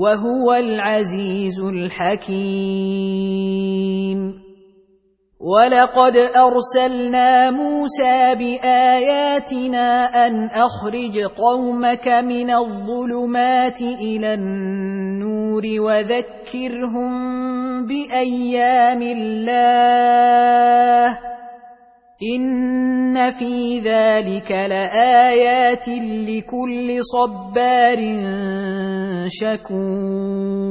وهو العزيز الحكيم. ولقد أرسلنا موسى بآياتنا أن أخرج قومك من الظلمات إلى النور وذكرهم بأيام الله ان في ذلك لايات لكل صبار شكور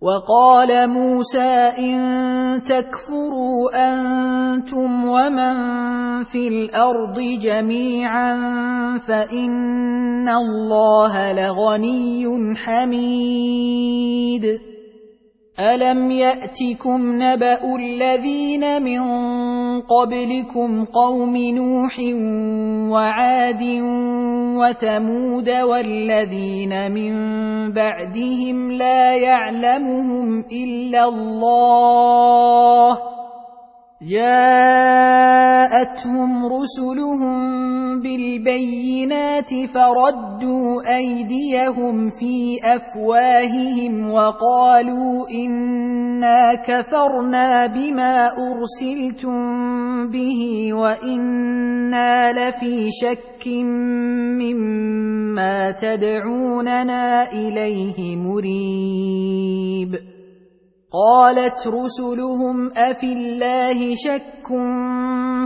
وقال موسى إن تكفروا أنتم ومن في الأرض جميعا فإن الله لغني حميد. ألم يأتكم نبأ الذين من قبلكم قوم نوح وعاد وثمود والذين من بعدهم لا يعلمهم إلا الله. جاءتهم رسلهم بالبينات فردوا أيديهم في أفواههم وقالوا إنا كفرنا بما أرسلتم به وإنا لفي شك مما تدعوننا إليه مريب قالت رسلهم أفي الله شك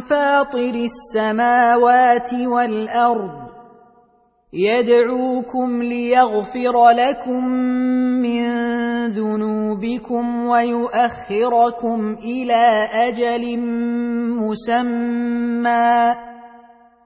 فاطر السماوات والأرض يدعوكم ليغفر لكم من ذنوبكم ويؤخركم إلى أجل مسمى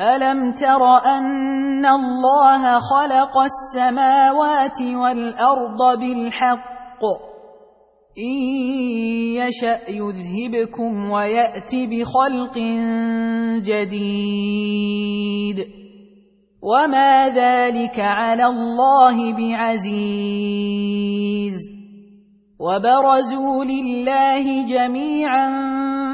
الم تر ان الله خلق السماوات والارض بالحق ان يشا يذهبكم ويات بخلق جديد وما ذلك على الله بعزيز وبرزوا لله جميعا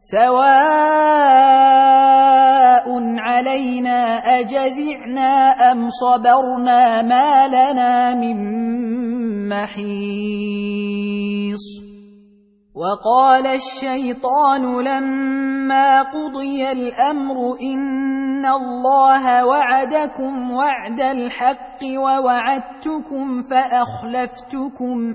سواء علينا اجزعنا ام صبرنا ما لنا من محيص وقال الشيطان لما قضي الامر ان الله وعدكم وعد الحق ووعدتكم فاخلفتكم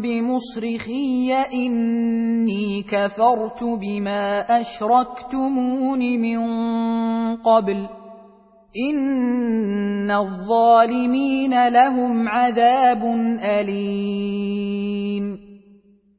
بمصرخي إني كفرت بما أشركتمون من قبل. إن الظالمين لهم عذاب أليم.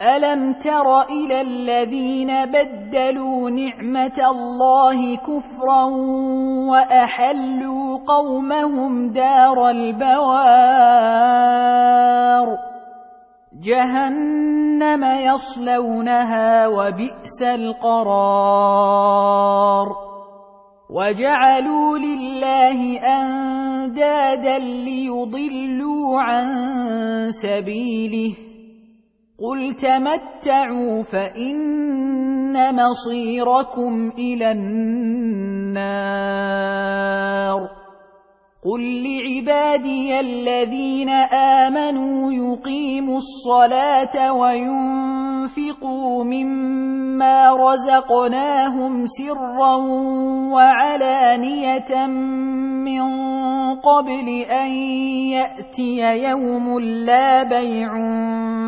الم تر إلى الذين بدلوا نعمه الله كفرا واحلوا قومهم دار البوار جهنم يصلونها وبئس القرار وجعلوا لله اندادا ليضلوا عن سبيله قل تمتعوا فان مصيركم إلى النار قل لعبادي الذين امنوا يقيموا الصلاه وينفقوا مما رزقناهم سرا وعلانيه من قبل ان ياتي يوم لا بيع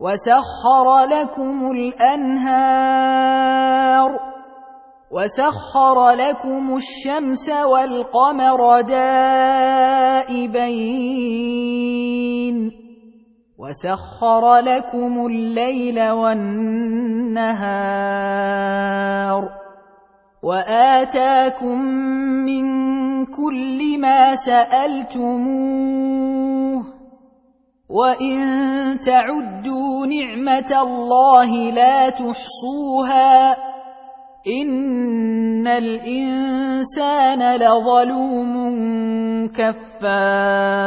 وسخر لكم الأنهار وسخر لكم الشمس والقمر دائبين وسخر لكم الليل والنهار وآتاكم من كل ما سألتموه وان تعدوا نعمه الله لا تحصوها ان الانسان لظلوم كفار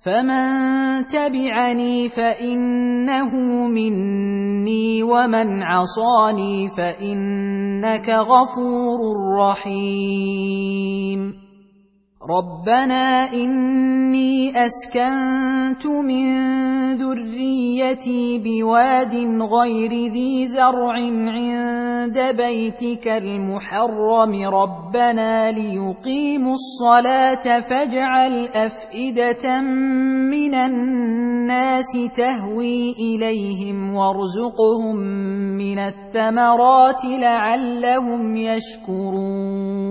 فمن تبعني فانه مني ومن عصاني فانك غفور رحيم ربنا اني اسكنت من ذريتي بواد غير ذي زرع عند بيتك المحرم ربنا ليقيموا الصلاه فاجعل افئده من الناس تهوي اليهم وارزقهم من الثمرات لعلهم يشكرون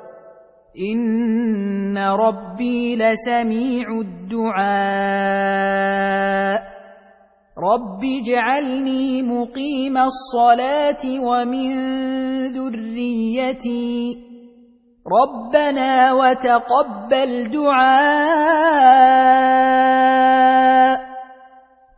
ان ربي لسميع الدعاء رب اجعلني مقيم الصلاه ومن ذريتي ربنا وتقبل دعاء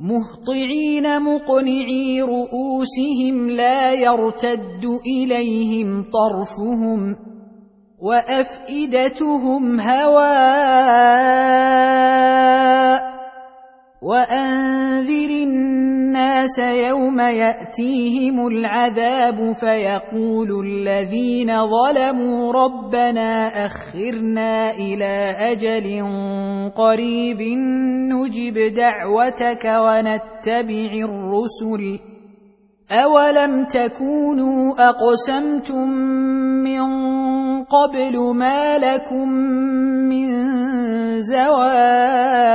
مهطعين مقنعي رؤوسهم لا يرتد إليهم طرفهم وأفئدتهم هواء وانذر الناس يوم ياتيهم العذاب فيقول الذين ظلموا ربنا اخرنا إلى أجل قريب نجب دعوتك ونتبع الرسل اولم تكونوا اقسمتم من قبل ما لكم من زوال